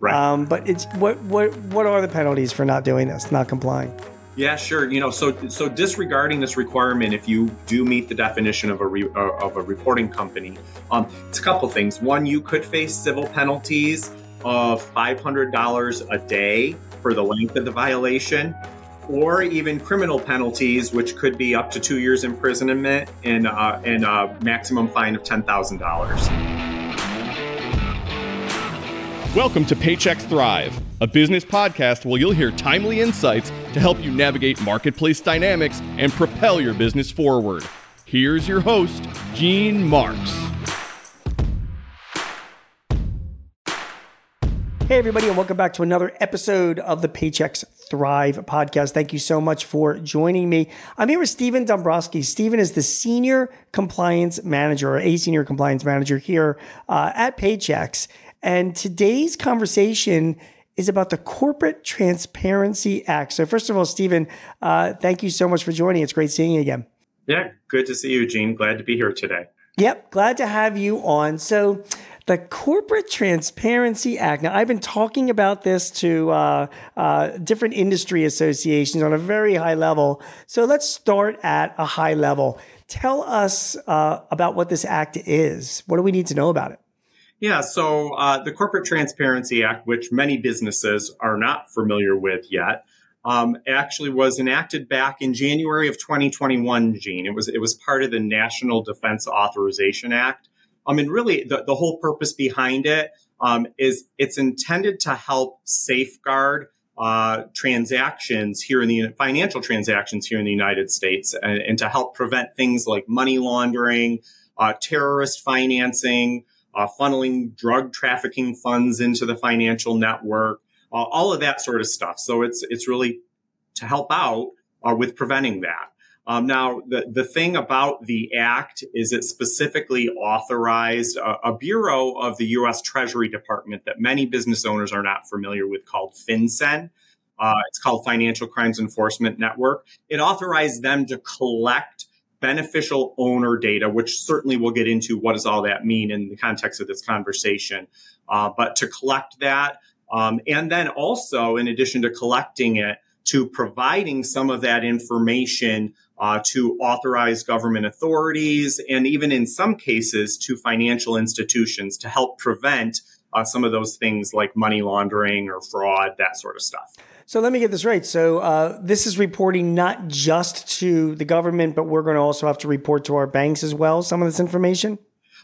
Right. Um, but it's what what what are the penalties for not doing this, not complying? Yeah, sure. You know, so so disregarding this requirement, if you do meet the definition of a re, uh, of a reporting company, um, it's a couple things. One, you could face civil penalties of five hundred dollars a day for the length of the violation, or even criminal penalties, which could be up to two years imprisonment and uh, and a maximum fine of ten thousand dollars. Welcome to Paychex Thrive, a business podcast where you'll hear timely insights to help you navigate marketplace dynamics and propel your business forward. Here's your host, Gene Marks. Hey, everybody, and welcome back to another episode of the Paychex Thrive podcast. Thank you so much for joining me. I'm here with Stephen Dombroski. Stephen is the Senior Compliance Manager, or a Senior Compliance Manager here uh, at Paychex. And today's conversation is about the Corporate Transparency Act. So, first of all, Stephen, uh, thank you so much for joining. It's great seeing you again. Yeah, good to see you, Gene. Glad to be here today. Yep, glad to have you on. So, the Corporate Transparency Act. Now, I've been talking about this to uh, uh, different industry associations on a very high level. So, let's start at a high level. Tell us uh, about what this act is. What do we need to know about it? Yeah, so uh, the Corporate Transparency Act, which many businesses are not familiar with yet, um, actually was enacted back in January of 2021. Gene, it was it was part of the National Defense Authorization Act. I mean, really, the, the whole purpose behind it um, is it's intended to help safeguard uh, transactions here in the financial transactions here in the United States, and, and to help prevent things like money laundering, uh, terrorist financing uh, funneling drug trafficking funds into the financial network, uh, all of that sort of stuff. So it's it's really to help out uh, with preventing that. Um, now, the, the thing about the act is it specifically authorized a, a, bureau of the U.S. Treasury Department that many business owners are not familiar with called FinCEN. Uh, it's called Financial Crimes Enforcement Network. It authorized them to collect beneficial owner data, which certainly we'll get into what does all that mean in the context of this conversation. Uh, but to collect that, um, and then also, in addition to collecting it, to providing some of that information uh, to authorized government authorities, and even in some cases to financial institutions to help prevent uh, some of those things like money laundering or fraud, that sort of stuff. So let me get this right. So uh, this is reporting not just to the government, but we're going to also have to report to our banks as well. Some of this information.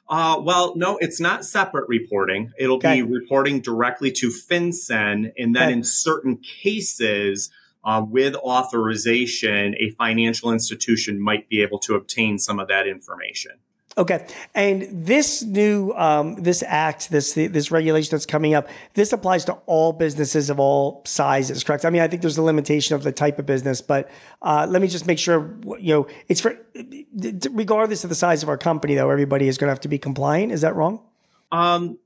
Uh, well, no, it's not separate reporting. It'll okay. be reporting directly to FinCEN, and then okay. in certain cases, uh, with authorization, a financial institution might be able to obtain some of that information. Okay, and this new um, this act, this this regulation that's coming up, this applies to all businesses of all sizes, correct? I mean, I think there's a limitation of the type of business, but uh, let me just make sure you know it's for regardless of the size of our company, though. Everybody is going to have to be compliant. Is that wrong? Um,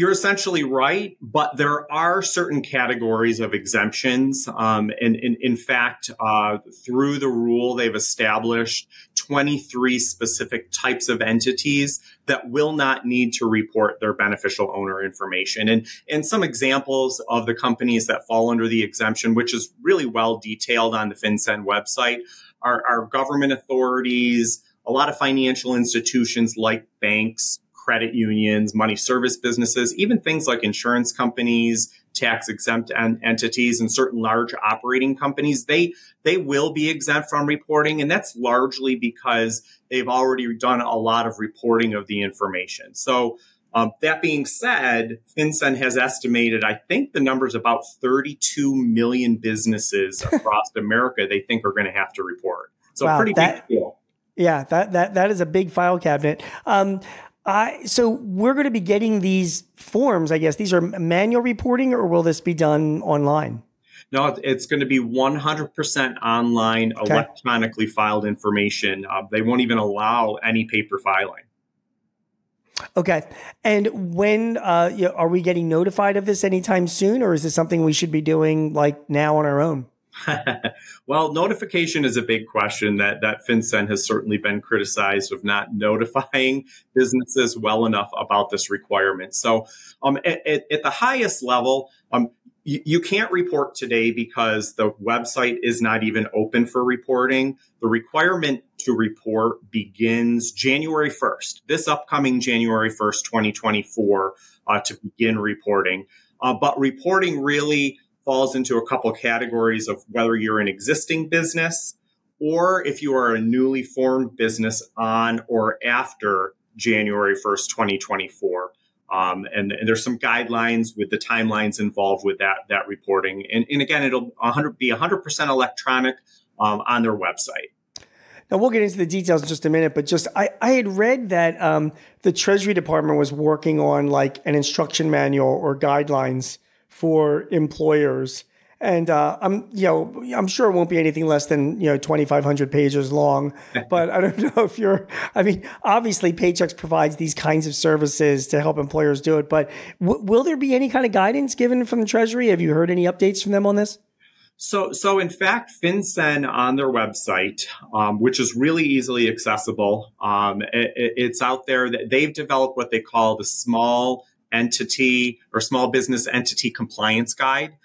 you're essentially right, but there are certain categories of exemptions. Um, and, and, in fact, uh, through the rule, they've established 23 specific types of entities that will not need to report their beneficial owner information. And, and some examples of the companies that fall under the exemption, which is really well detailed on the FinCEN website, are, are government authorities, a lot of financial institutions like banks, credit unions, money service businesses, even things like insurance companies, tax exempt en- entities, and certain large operating companies, they they will be exempt from reporting, and that's largely because they've already done a lot of reporting of the information. So. Um, that being said, FinCEN has estimated, I think the number is about 32 million businesses across America they think are going to have to report. So wow, pretty that, big deal. Yeah, that, that, that is a big file cabinet. Um, uh, so we're going to be getting these forms, I guess. These are manual reporting, or will this be done online? No, it's going to be 100% online, okay. electronically filed information. Uh, they won't even allow any paper filing. Okay. And when uh, are we getting notified of this anytime soon, or is this something we should be doing like now on our own? well, notification is a big question that, that FinCEN has certainly been criticized of not notifying businesses well enough about this requirement. So, um, at, at, at the highest level, um, you, you can't report today because the website is not even open for reporting. The requirement to report begins January 1st, this upcoming January 1st, 2024, uh, to begin reporting. Uh, but reporting really falls into a couple categories of whether you're an existing business or if you are a newly formed business on or after January 1st, 2024. Um, and, and, there's some guidelines with the timelines involved with that that reporting. And, and again, it'll 100, be 100% electronic um, on their website. Now we'll get into the details in just a minute, but just I, I had read that um, the Treasury Department was working on like an instruction manual or guidelines for employers. And uh, I'm, you know, I'm sure it won't be anything less than you know 2,500 pages long. But I don't know if you're. I mean, obviously, Paychex provides these kinds of services to help employers do it. But w- will there be any kind of guidance given from the Treasury? Have you heard any updates from them on this? So, so in fact, FinCEN on their website, um, which is really easily accessible, um, it, it's out there that they've developed what they call the small entity or small business entity compliance guide.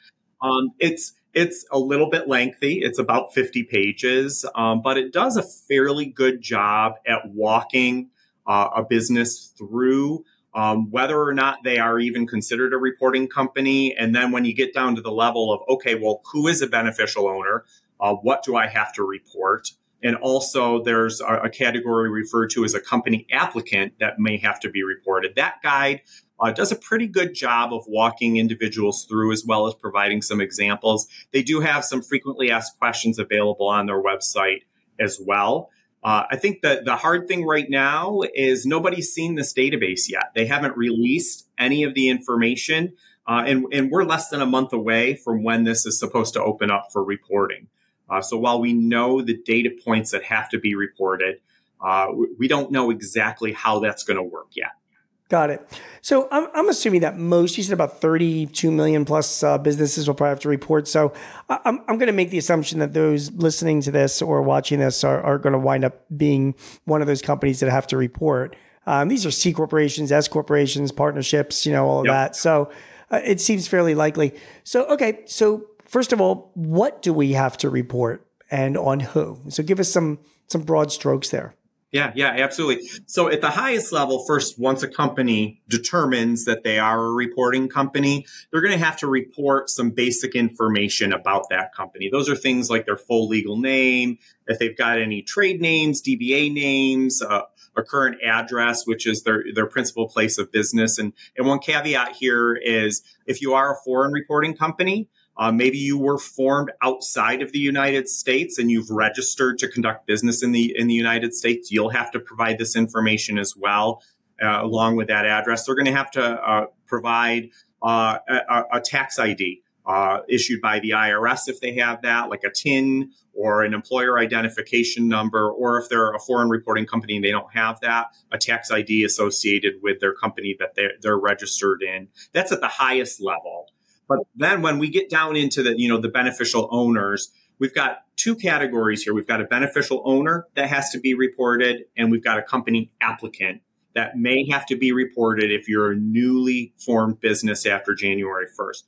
Um, it's it's a little bit lengthy. It's about 50 pages, um, but it does a fairly good job at walking uh, a business through um, whether or not they are even considered a reporting company. And then when you get down to the level of, okay, well, who is a beneficial owner? Uh, what do I have to report? And also, there's a, a, category referred to as a company applicant that may have to be reported. That guide uh, does a pretty good job of walking individuals through as well as providing some examples. They do have some frequently asked questions available on their website as well. Uh, I think that the hard thing right now is nobody's seen this database yet. They haven't released any of the information, uh, and, and we're less than a month away from when this is supposed to open up for reporting. Uh, so while we know the data points that have to be reported, uh, we don't know exactly how that's going to work yet. Got it. So I'm, I'm assuming that most, you said about 32 million plus uh, businesses will probably have to report. So I'm, I'm going to make the assumption that those listening to this or watching this are, are going to wind up being one of those companies that have to report. Um, these are C corporations, S corporations, partnerships, you know, all of yep. that. So uh, it seems fairly likely. So, okay. So first of all, what do we have to report and on who? So give us some, some broad strokes there. Yeah, yeah, absolutely. So at the highest level, first, once a company determines that they are a reporting company, they're going to have to report some basic information about that company. Those are things like their full legal name, if they've got any trade names, DBA names, uh, a current address, which is their, their principal place of business. And, and one caveat here is if you are a foreign reporting company, uh, maybe you were formed outside of the United States and you've registered to conduct business in the in the United States. You'll have to provide this information as well, uh, along with that address. They're going to have to uh, provide uh, a, a, tax ID uh, issued by the IRS if they have that, like a TIN or an employer identification number, or if they're a foreign reporting company and they don't have that, a tax ID associated with their company that they're, they're registered in. That's at the highest level. But then when we get down into the, you know, the beneficial owners, we've got two categories here. We've got a beneficial owner that has to be reported, and we've got a company applicant that may have to be reported if you're a newly formed business after January 1st.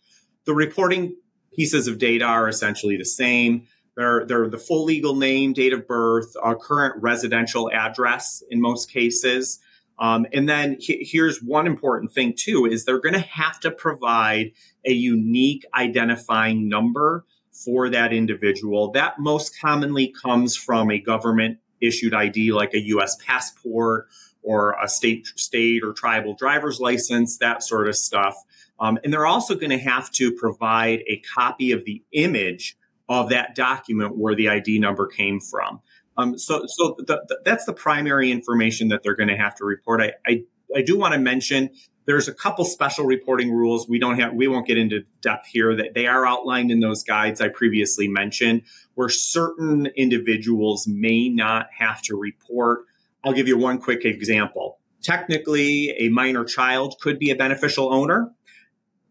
The reporting pieces of data are essentially the same. They're, they're the full legal name, date of birth, current residential address in most cases. Um, and then he, here's one important thing too is they're going to have to provide a unique identifying number for that individual. That most commonly comes from a government issued ID like a US passport or a state state or tribal driver's license, that sort of stuff. Um, and they're also going to have to provide a copy of the image of that document where the ID number came from. Um, so, so the, the, that's the primary information that they're going to have to report. I, I, I do want to mention there's a couple special reporting rules. We don't have, we won't get into depth here that they are outlined in those guides I previously mentioned where certain individuals may not have to report. I'll give you one quick example. Technically, a minor child could be a beneficial owner.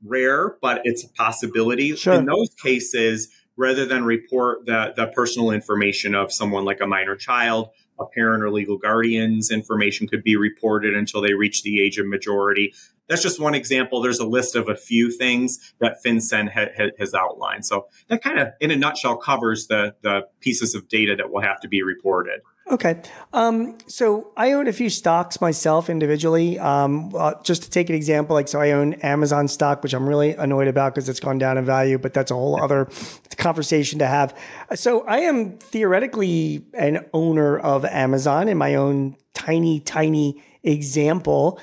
Rare, but it's a possibility. Sure. In those cases, rather than report the, the personal information of someone like a minor child, a parent or legal guardian's information could be reported until they reach the age of majority. That's just one example. There's a list of a few things that FinCEN ha- ha- has outlined. So that kind of, in a nutshell, covers the, the pieces of data that will have to be reported. Okay. Um, so I own a few stocks myself individually. Um, uh, just to take an example, like, so I own Amazon stock, which I'm really annoyed about because it's gone down in value, but that's a whole other conversation to have. So I am theoretically an owner of Amazon in my own tiny, tiny example.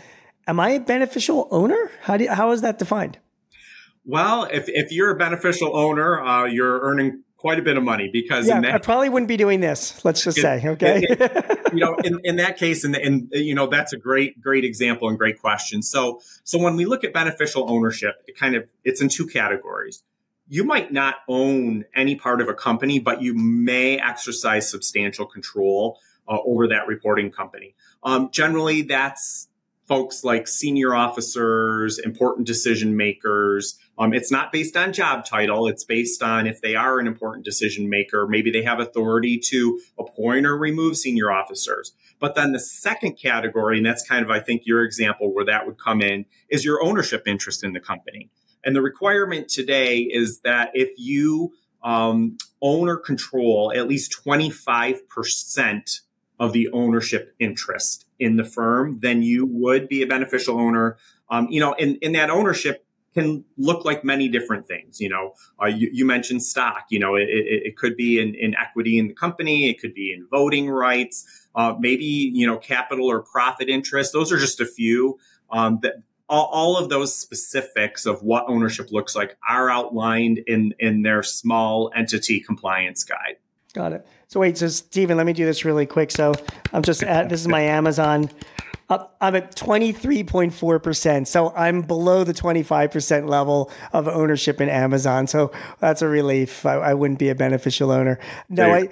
Am I a beneficial owner? How do, how is that defined? Well, if, if you're a beneficial owner, uh, you're earning quite a bit of money because yeah, that, I probably wouldn't be doing this. Let's just it, say, okay. It, you know, in, in that case, and, and you know, that's a great, great example and great question. So, so when we look at beneficial ownership, it kind of it's in two categories. You might not own any part of a company, but you may exercise substantial control uh, over that reporting company. Um, generally, that's folks like senior officers, important decision makers. Um, it's not based on job title. It's based on if they are an important decision maker, maybe they have authority to appoint or remove senior officers. But then the second category, and that's kind of, I think, your example where that would come in, is your ownership interest in the company. And the requirement today is that if you um, own or control at least 25% of the ownership interest in the firm, then you would be a beneficial owner. Um, you know, in, in that ownership can look like many different things. You know, uh, you, you, mentioned stock. You know, it, it, it could be in, in, equity in the company. It could be in voting rights. Uh, maybe you know, capital or profit interest. Those are just a few. Um, that all, all, of those specifics of what ownership looks like are outlined in in their small entity compliance guide. Got it. So wait, so Stephen, let me do this really quick. So I'm just at this is my Amazon. I'm at 23.4%. So I'm below the 25% level of ownership in Amazon. So that's a relief. I, I wouldn't be a beneficial owner. No, I.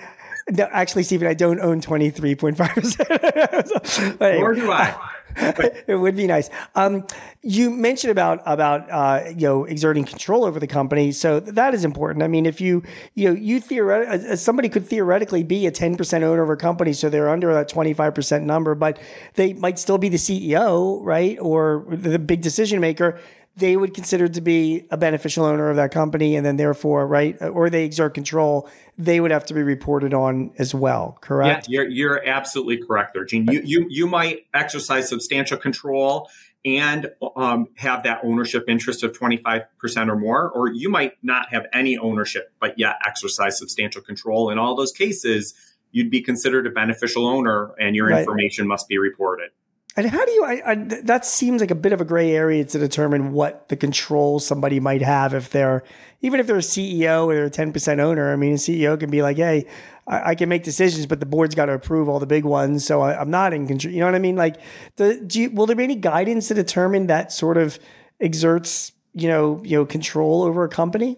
No, actually, Stephen, I don't own 23.5%. Nor do I. it would be nice. Um, you mentioned about about uh, you know exerting control over the company, so that is important. I mean, if you you know you theoretically somebody could theoretically be a ten percent owner of a company, so they're under that twenty five percent number, but they might still be the CEO, right, or the big decision maker they would consider to be a beneficial owner of that company and then therefore right or they exert control they would have to be reported on as well correct? Yeah you're, you're absolutely correct there gene. You, you, you might exercise substantial control and um, have that ownership interest of 25% or more or you might not have any ownership but yet exercise substantial control. In all those cases you'd be considered a beneficial owner and your right. information must be reported and how do you? I, I, that seems like a bit of a gray area to determine what the control somebody might have if they're even if they're a CEO or a ten percent owner. I mean, a CEO can be like, "Hey, I, I, can make decisions, but the board's got to approve all the big ones, so I, am not in control." You know what I mean? Like, the, you, will there be any guidance to determine that sort of exerts you know you know control over a company?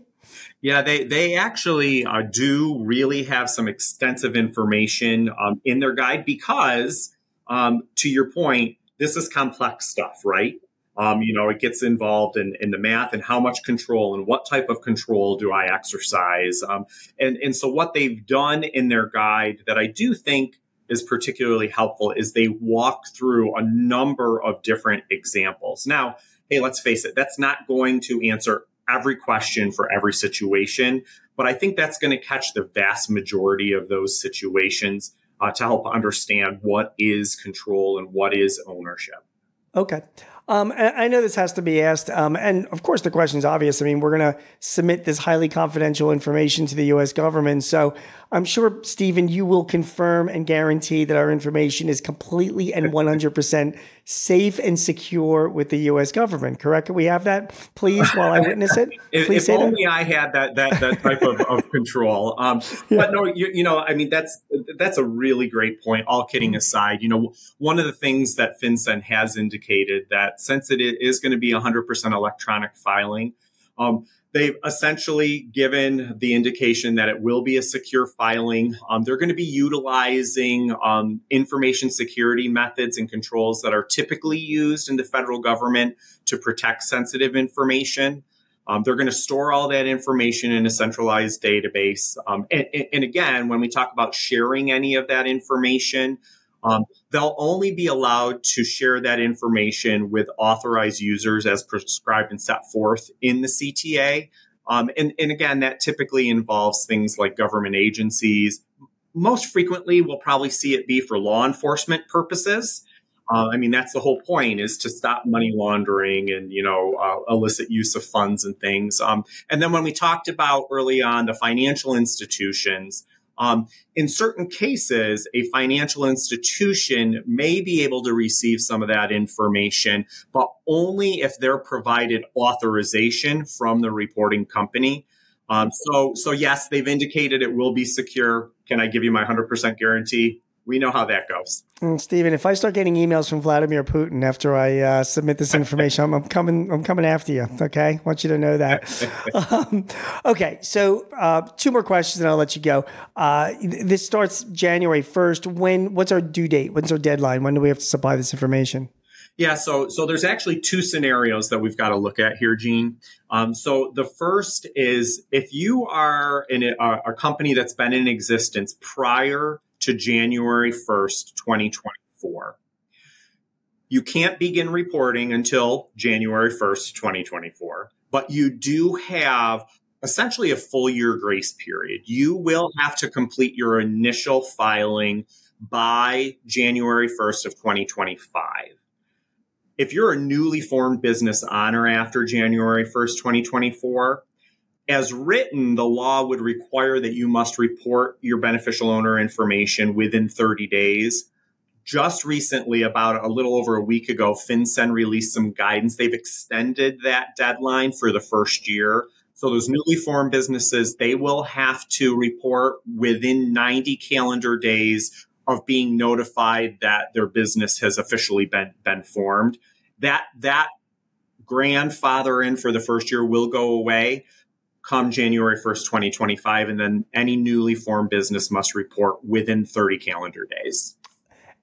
Yeah, they they actually uh, do really have some extensive information um, in their guide because um, to your point, this is complex stuff, right? Um, you know, it gets involved in, in the math and how much control and what type of control do I exercise. Um, and, and so what they've done in their guide that I do think is particularly helpful is they walk through a number of different examples. Now, hey, let's face it, that's not going to answer every question for every situation, but I think that's going to catch the vast majority of those situations uh, to help understand what is control and what is ownership. Okay. Um, I know this has to be asked, um, and of course the question is obvious. I mean, we're going to submit this highly confidential information to the U.S. government, so I'm sure, Stephen, you will confirm and guarantee that our information is completely and 100% safe and secure with the U.S. government. Correct? Can we have that, please, while I witness it? if, please if only that. I had that that that type of, of control. Um, yeah. But no, you, you know, I mean, that's that's a really great point. All kidding aside, you know, one of the things that FinCEN has indicated that since it is going to be 100% electronic filing. Um, They've essentially given the indication that it will be a secure filing. Um, they're going to be utilizing um, information security methods and controls that are typically used in the federal government to protect sensitive information. Um, they're going to store all that information in a centralized database. Um, and, and, again, when we talk about sharing any of that information, um, they'll only be allowed to share that information with authorized users as prescribed and set forth in the CTA. Um, and, and again, that typically involves things like government agencies. Most frequently, we'll probably see it be for law enforcement purposes. Uh, I mean, that's the whole point is to stop money laundering and, you know, uh, illicit use of funds and things. Um, and then when we talked about early on the financial institutions, um, in certain cases, a financial institution may be able to receive some of that information, but only if they're provided authorization from the reporting company. Um, so, so yes, they've indicated it will be secure. Can I give you my 100% guarantee? We know how that goes. Mm, Stephen, if I start getting emails from Vladimir Putin after I uh, submit this information, I'm, I'm, coming. I'm coming after you. Okay, I want you to know that. um, okay, so uh, two more questions, and I'll let you go. Uh, this starts January first. When? What's our due date? When's our deadline? When do we have to supply this information? Yeah, so so there's actually two scenarios that we've got to look at here, Gene. Um, so the first is if you are in a, a company that's been in existence prior to January 1st, 2024. You can't begin reporting until January 1st, 2024, but you do have essentially a full year grace period. You will have to complete your initial filing by January 1st of 2025. If you're a newly formed business on or after January 1st, 2024, as written, the law would require that you must report your beneficial owner information within 30 days. Just recently, about a little over a week ago, FinCEN released some guidance. They've extended that deadline for the first year. So those newly formed businesses, they will have to report within 90 calendar days of being notified that their business has officially been, been formed. That, that grandfather in for the first year will go away come January 1st, 2025. And then any newly formed business must report within 30 calendar days.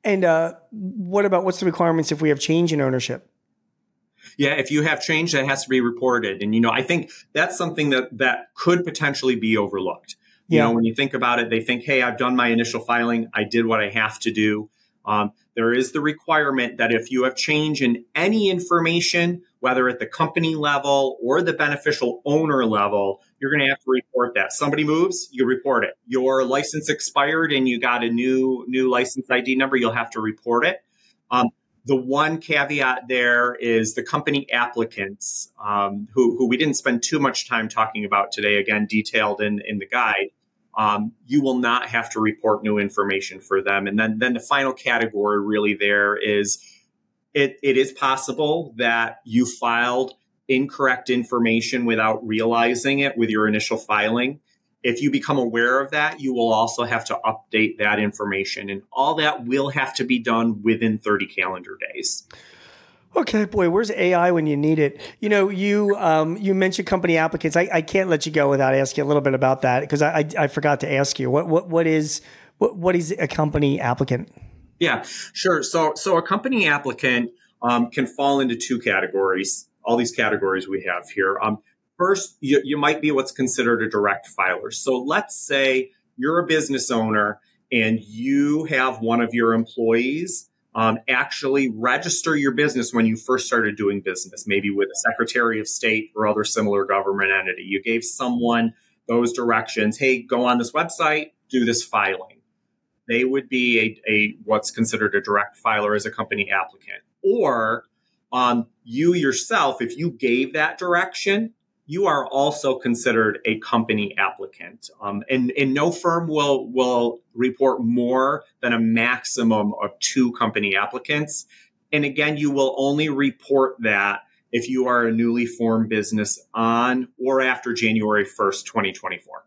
And uh, what about what's the requirements if we have change in ownership? Yeah, if you have change, that has to be reported. And, you know, I think that's something that, that could potentially be overlooked. You yeah. know, when you think about it, they think, hey, I've done my initial filing. I did what I have to do. Um, there is the requirement that if you have change in any information, whether at the company level or the beneficial owner level, you're going to have to report that. Somebody moves, you report it. Your license expired and you got a new new license ID number, you'll have to report it. Um, the one caveat there is the company applicants, um, who, who we didn't spend too much time talking about today, again, detailed in, in the guide. Um, you will not have to report new information for them. And then, then the final category really there is it, it is possible that you filed incorrect information without realizing it with your initial filing. If you become aware of that, you will also have to update that information. And all that will have to be done within 30 calendar days. Okay, boy, where's AI when you need it? You know, you um, you mentioned company applicants. I, I can't let you go without asking a little bit about that because I, I, I forgot to ask you what what what is what what is a company applicant? Yeah, sure. So, so a company applicant um, can fall into two categories. All these categories we have here. Um, first, you, you might be what's considered a direct filer. So, let's say you're a business owner and you have one of your employees um, actually register your business when you first started doing business, maybe with a Secretary of State or other similar government entity. You gave someone those directions. Hey, go on this website, do this filing they would be a, a what's considered a direct filer as a company applicant. Or um, you yourself, if you gave that direction, you are also considered a company applicant. Um, and, and no firm will, will report more than a maximum of two company applicants. And again, you will only report that if you are a newly formed business on or after January 1st, 2024.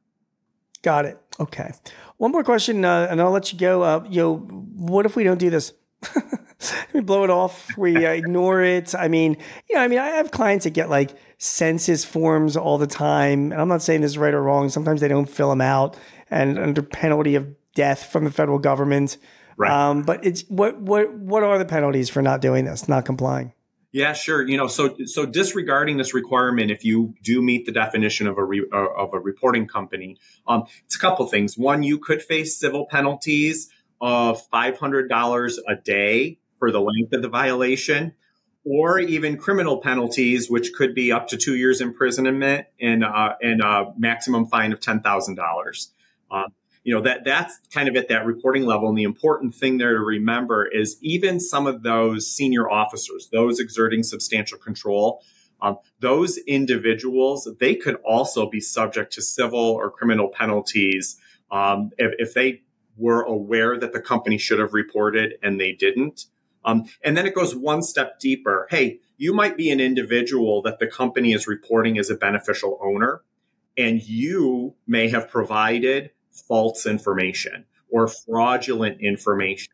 Got it. Okay. One more question, uh, and I'll let you go. Uh, you know, what if we don't do this? we blow it off. We uh, ignore it. I mean, you know, I mean, I have clients that get like census forms all the time, and I'm not saying this is right or wrong. Sometimes they don't fill them out, and under penalty of death from the federal government. Right. Um, but it's what what what are the penalties for not doing this, not complying? Yeah, sure. You know, so so disregarding this requirement, if you do meet the definition of a re, uh, of a reporting company, um, it's a couple things. One, you could face civil penalties of five hundred dollars a day for the length of the violation, or even criminal penalties, which could be up to two years imprisonment and uh, and a maximum fine of ten thousand um, dollars you know that that's kind of at that reporting level. And the important thing there to remember is even some of those senior officers those exerting substantial control um, those individuals they could also be subject to civil or criminal penalties um, if, if, they were aware that the company should have reported and they didn't. Um, and then it goes one step deeper. Hey you might be an individual that the company is reporting as a beneficial owner and you may have provided false information or fraudulent information.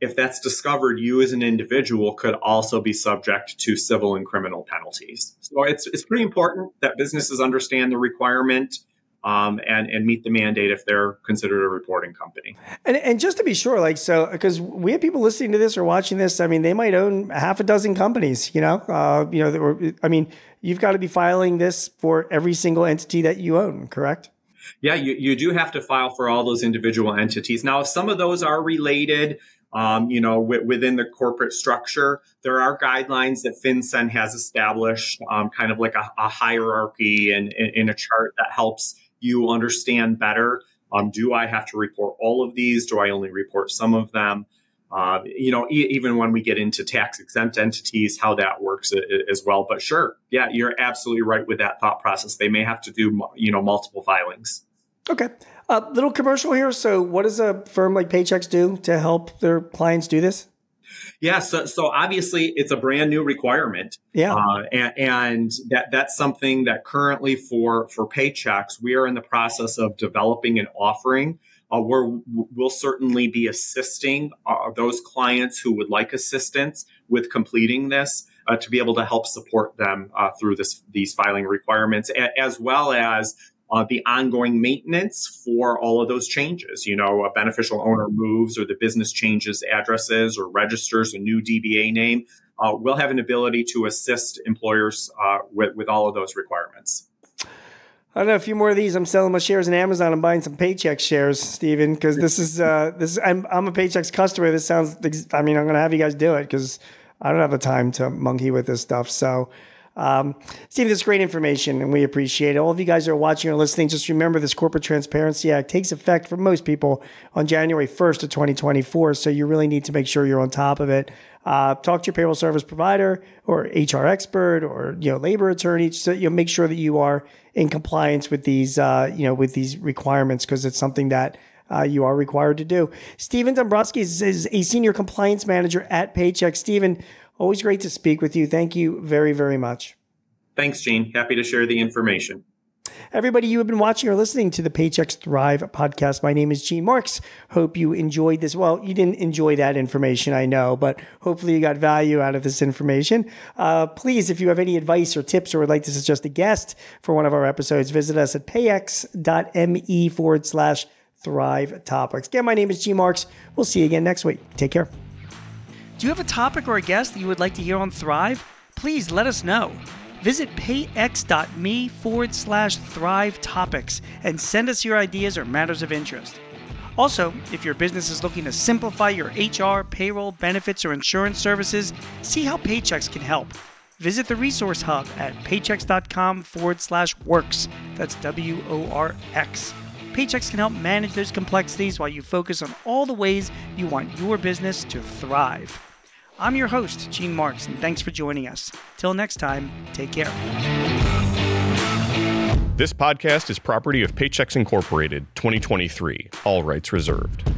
If that's discovered, you as an individual could also be subject to civil and criminal penalties. So it's, it's pretty important that businesses understand the requirement um, and and meet the mandate if they're considered a reporting company. And and just to be sure, like so, because we have people listening to this or watching this. I mean, they might own half a dozen companies. You know, uh, you know, were, I mean, you've got to be filing this for every single entity that you own, correct? Yeah, you, you do have to file for all those individual entities. Now, if some of those are related, um, you know, w- within the corporate structure, there are guidelines that FinCEN has established, um, kind of like a, a hierarchy and in a chart that helps you understand better. Um, do I have to report all of these? Do I only report some of them? Uh, you know, e- even when we get into tax exempt entities, how that works as well. But sure, yeah, you're absolutely right with that thought process. They may have to do, you know, multiple filings. Okay. A uh, little commercial here. So, what does a firm like Paychex do to help their clients do this? Yeah, so so obviously it's a brand new requirement. Yeah, uh, and, and, that that's something that currently for for Paychex we are in the process of developing and offering uh, where we'll certainly be assisting uh, those clients who would like assistance with completing this uh, to be able to help support them uh, through this, these filing requirements, a- as well as uh, the ongoing maintenance for all of those changes. You know, a beneficial owner moves or the business changes addresses or registers a new DBA name. Uh, we'll have an ability to assist employers with, with all of those requirements. I don't know a few more of these. I'm selling my shares in Amazon. I'm buying some Paychex shares, Stephen, because this is uh, this. Is, I'm I'm a Paychex customer. This sounds. I mean, I'm going to have you guys do it because I don't have the time to monkey with this stuff. So, um, Steve, this is great information, and we appreciate it. All of you guys are watching or listening, just remember this Corporate Transparency Act takes effect for most people on January 1st of 2024. So you really need to make sure you're on top of it. Uh, talk to your payroll service provider or HR expert or you know labor attorney so you know, make sure that you are in compliance with these uh, you know with these requirements because it's something that uh, you are required to do. Stephen Dombroski is, is, a senior compliance manager at Paychex. Stephen, always great to speak with you. Thank you very very much. Thanks, Gene. Happy to share the information. Everybody, you have been watching or listening to the Paychex Thrive podcast. My name is Gene Marks. Hope you enjoyed this. Well, you didn't enjoy that information, I know, but hopefully you got value out of this information. Uh, please, if you have any advice or tips or would like to suggest a guest for one of our episodes, visit us at payx.me forward slash thrive topics. Again, my name is Gene Marks. We'll see you again next week. Take care. Do you have a topic or a guest that you would like to hear on Thrive? Please let us know. Visit payx.me forward slash thrive topics and send us your ideas or matters of interest. Also, if your business is looking to simplify your HR, payroll, benefits, or insurance services, see how Paychex can help. Visit the resource hub at paychex.com forward slash works. That's W O R X. Paychex can help manage those complexities while you focus on all the ways you want your business to thrive. I'm your host, Gene Marks, and thanks for joining us. Till next time, take care. This podcast is property of Paychex Incorporated, 2023, all rights reserved.